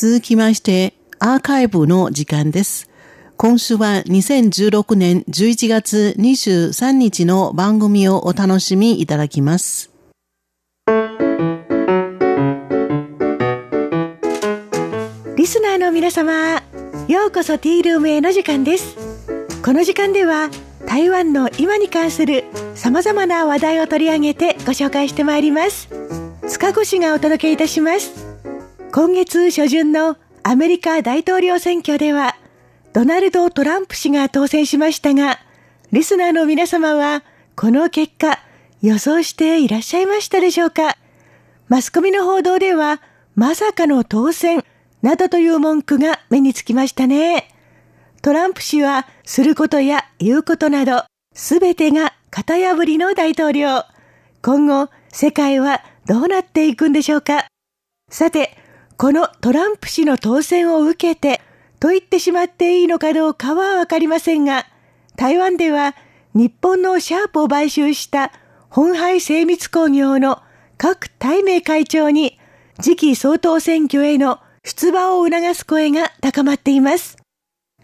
続きまして、アーカイブの時間です。今週は2016年11月23日の番組をお楽しみいただきます。リスナーの皆様、ようこそティールームへの時間です。この時間では台湾の今に関する様々な話題を取り上げてご紹介してまいります。塚越がお届けいたします。今月初旬のアメリカ大統領選挙では、ドナルド・トランプ氏が当選しましたが、リスナーの皆様は、この結果、予想していらっしゃいましたでしょうか？マスコミの報道では、まさかの当選、などという文句が目につきましたね。トランプ氏は、することや言うことなど、すべてが型破りの大統領。今後、世界はどうなっていくんでしょうか？さて、このトランプ氏の当選を受けて、と言ってしまっていいのかどうかはわかりませんが、台湾では日本のシャープを買収した本廃精密工業の各対名会長に次期総統選挙への出馬を促す声が高まっています。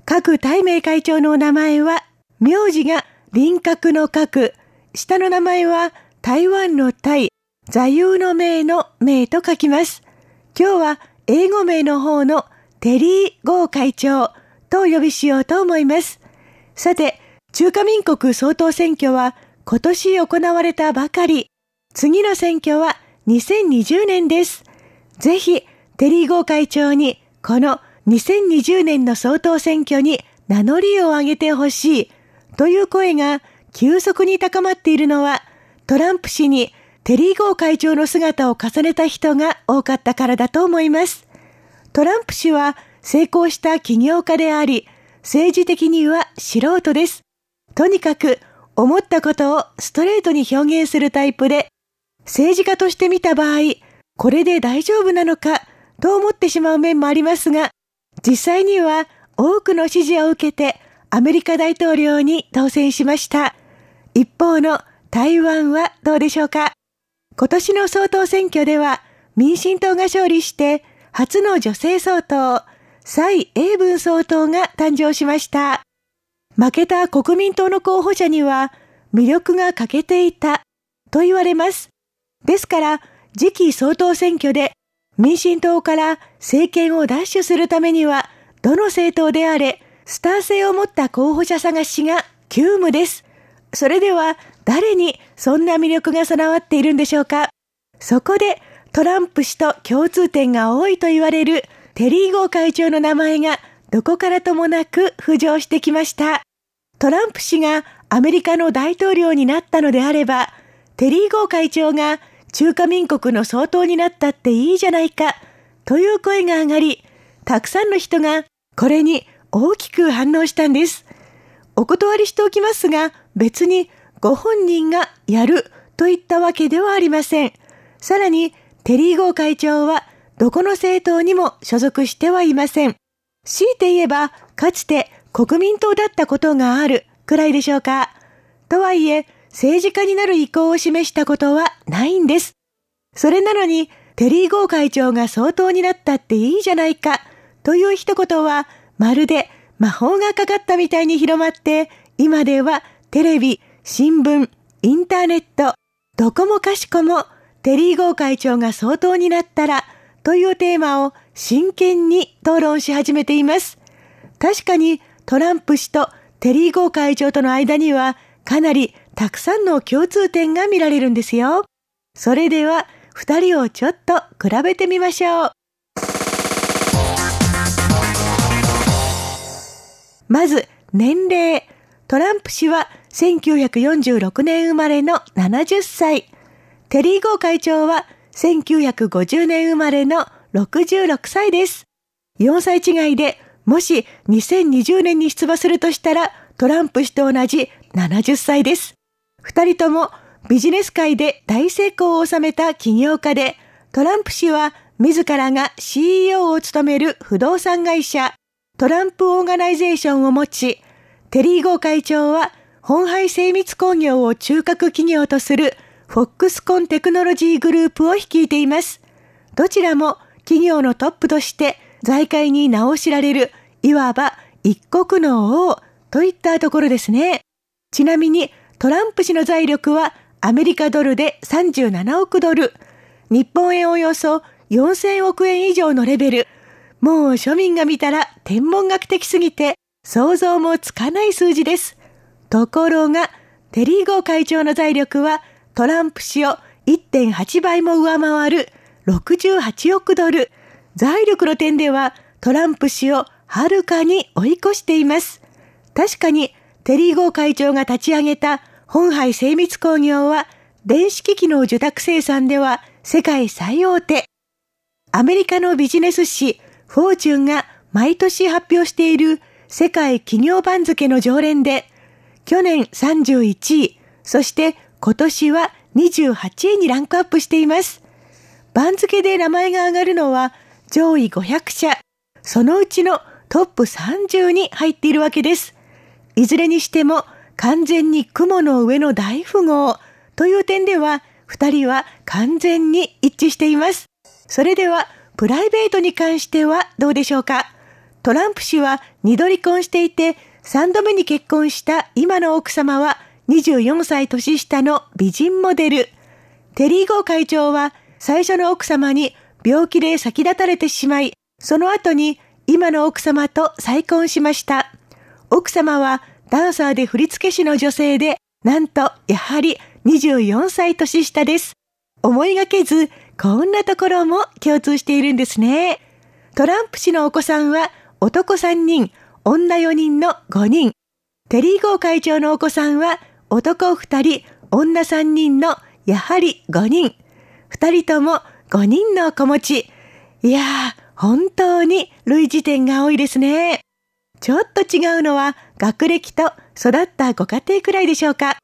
各対名会長の名前は、名字が輪郭の角、下の名前は台湾の台、座右の銘の銘と書きます。今日は英語名の方のテリー・ゴー会長とお呼びしようと思います。さて、中華民国総統選挙は今年行われたばかり。次の選挙は2020年です。ぜひ、テリー・ゴー会長にこの2020年の総統選挙に名乗りを上げてほしいという声が急速に高まっているのはトランプ氏にテリー・ゴー会長の姿を重ねた人が多かったからだと思います。トランプ氏は成功した起業家であり、政治的には素人です。とにかく思ったことをストレートに表現するタイプで、政治家として見た場合、これで大丈夫なのかと思ってしまう面もありますが、実際には多くの支持を受けてアメリカ大統領に当選しました。一方の台湾はどうでしょうか？今年の総統選挙では民進党が勝利して初の女性総統、蔡英文総統が誕生しました。負けた国民党の候補者には魅力が欠けていたと言われます。ですから次期総統選挙で民進党から政権を奪取するためにはどの政党であれスター性を持った候補者探しが急務です。それでは誰にそんな魅力が備わっているんでしょうか？そこでトランプ氏と共通点が多いと言われるテリー・ゴー会長の名前がどこからともなく浮上してきました。トランプ氏がアメリカの大統領になったのであれば、テリー・ゴー会長が中華民国の総統になったっていいじゃないか、という声が上がり、たくさんの人がこれに大きく反応したんです。お断りしておきますが、別にご本人がやるといったわけではありません。さらに、テリー・ゴー会長は、どこの政党にも所属してはいません。強いて言えば、かつて国民党だったことがあるくらいでしょうか。とはいえ、政治家になる意向を示したことはないんです。それなのに、テリー・ゴー会長が総統になったっていいじゃないか、という一言は、まるで魔法がかかったみたいに広まって、今ではテレビ、新聞、インターネット、どこもかしこもテリー・ゴー会長が総統になったらというテーマを真剣に討論し始めています。確かにトランプ氏とテリー・ゴー会長との間にはかなりたくさんの共通点が見られるんですよ。それでは二人をちょっと比べてみましょう。まず、年齢。トランプ氏は1946年生まれの70歳。テリー・ゴー会長は1950年生まれの66歳です。4歳違いで、もし2020年に出馬するとしたら、トランプ氏と同じ70歳です。二人ともビジネス界で大成功を収めた起業家で、トランプ氏は自らが CEO を務める不動産会社、 Trump Organization を持ち、テリー・ゴー会長は本廃精密工業を中核企業とするフォックスコンテクノロジーグループを率いています。どちらも企業のトップとして財界に名を知られる、いわば一国の王といったところですね。ちなみにトランプ氏の財力はアメリカドルで37億ドル、日本円およそ4000億円以上のレベル。もう庶民が見たら天文学的すぎて想像もつかない数字です。ところが、テリーゴ会長の財力はトランプ氏を1.8倍も上回る68億ドル。財力の点ではトランプ氏をはるかに追い越しています。確かにテリーゴ会長が立ち上げた本杯精密工業は電子機器の受託生産では世界最大手。アメリカのビジネス誌フォーチュンが毎年発表している世界企業番付の常連で、去年31位、そして今年は28位にランクアップしています。番付で名前が挙がるのは上位500社、そのうちのトップ30に入っているわけです。いずれにしても完全に雲の上の大富豪という点では、二人は完全に一致しています。それでは、プライベートに関してはどうでしょうかトランプ氏は二度離婚していて、三度目に結婚した今の奥様は24歳年下の美人モデル。テリー・ゴー会長は最初の奥様に病気で先立たれてしまい、その後に今の奥様と再婚しました。奥様はダンサーで振付師の女性で、なんとやはり24歳年下です。思いがけず、こんなところも共通しているんですね。トランプ氏のお子さんは男3人、女4人の5人。テリーゴー会長のお子さんは男2人、女3人のやはり5人。2人とも5人の子持ち。いやー、本当に類似点が多いですね。ちょっと違うのは学歴と育ったご家庭くらいでしょうか。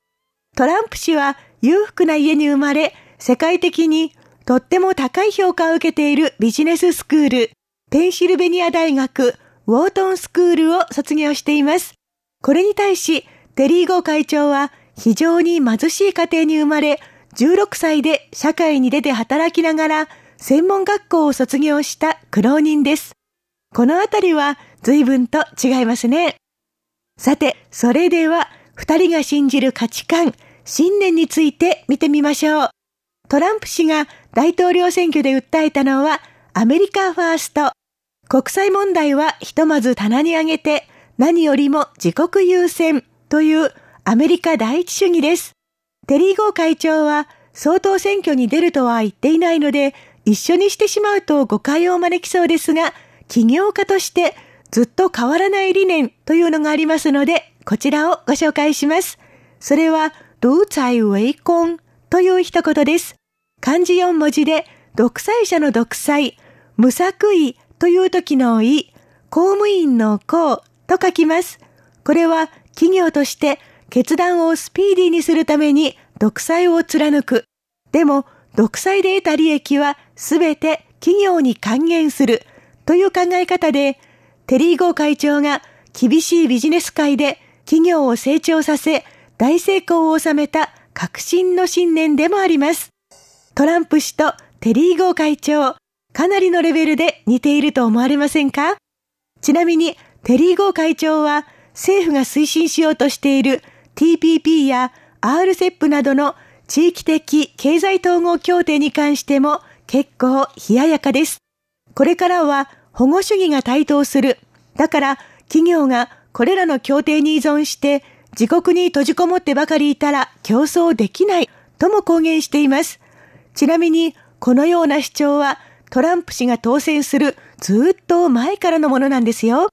トランプ氏は裕福な家に生まれ、世界的にとっても高い評価を受けているビジネススクール、ペンシルベニア大学ウォートンスクールを卒業しています。これに対し、テリーゴ会長は非常に貧しい家庭に生まれ、16歳で社会に出て働きながら専門学校を卒業した苦労人です。このあたりは随分と違いますね。さて、それでは、二人が信じる価値観、信念について見てみましょう。トランプ氏が大統領選挙で訴えたのは、アメリカファースト。国際問題はひとまず棚に上げて、何よりも自国優先というアメリカ第一主義です。テリー・ゴー会長は総統選挙に出るとは言っていないので、一緒にしてしまうと誤解を招きそうですが、起業家としてずっと変わらない理念というのがありますので、こちらをご紹介します。それは、独裁ウェイコンという一言です。漢字4文字で、独裁者の独裁、無作為という時の意、公務員の公と書きます。これは企業として決断をスピーディーにするために独裁を貫く。でも、独裁で得た利益はすべて企業に還元するという考え方で、テリー・ゴー会長が厳しいビジネス界で企業を成長させ、大成功を収めた革新の信念でもあります。トランプ氏とテリー・ゴー会長、かなりのレベルで似ていると思われませんか？ちなみに、テリー・ゴー会長は政府が推進しようとしている TPP や RCEP などの地域的経済統合協定に関しても結構冷ややかです。これからは保護主義が台頭する。だから企業がこれらの協定に依存して自国に閉じこもってばかりいたら競争できないとも公言しています。ちなみにこのような主張はトランプ氏が当選するずっと前からのものなんですよ。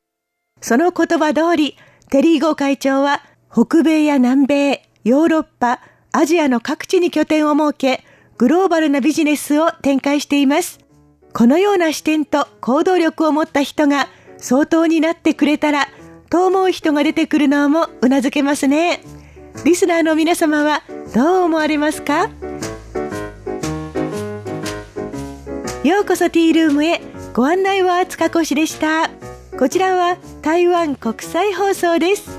その言葉通り、テリーゴ会長は北米や南米、ヨーロッパ、アジアの各地に拠点を設け、グローバルなビジネスを展開しています。このような視点と行動力を持った人が相当になってくれたら、と思う人が出てくるのもうなずけますね。リスナーの皆様はどう思われますか？ようこそティールームへご案内は塚越でした。こちらは台湾国際放送です。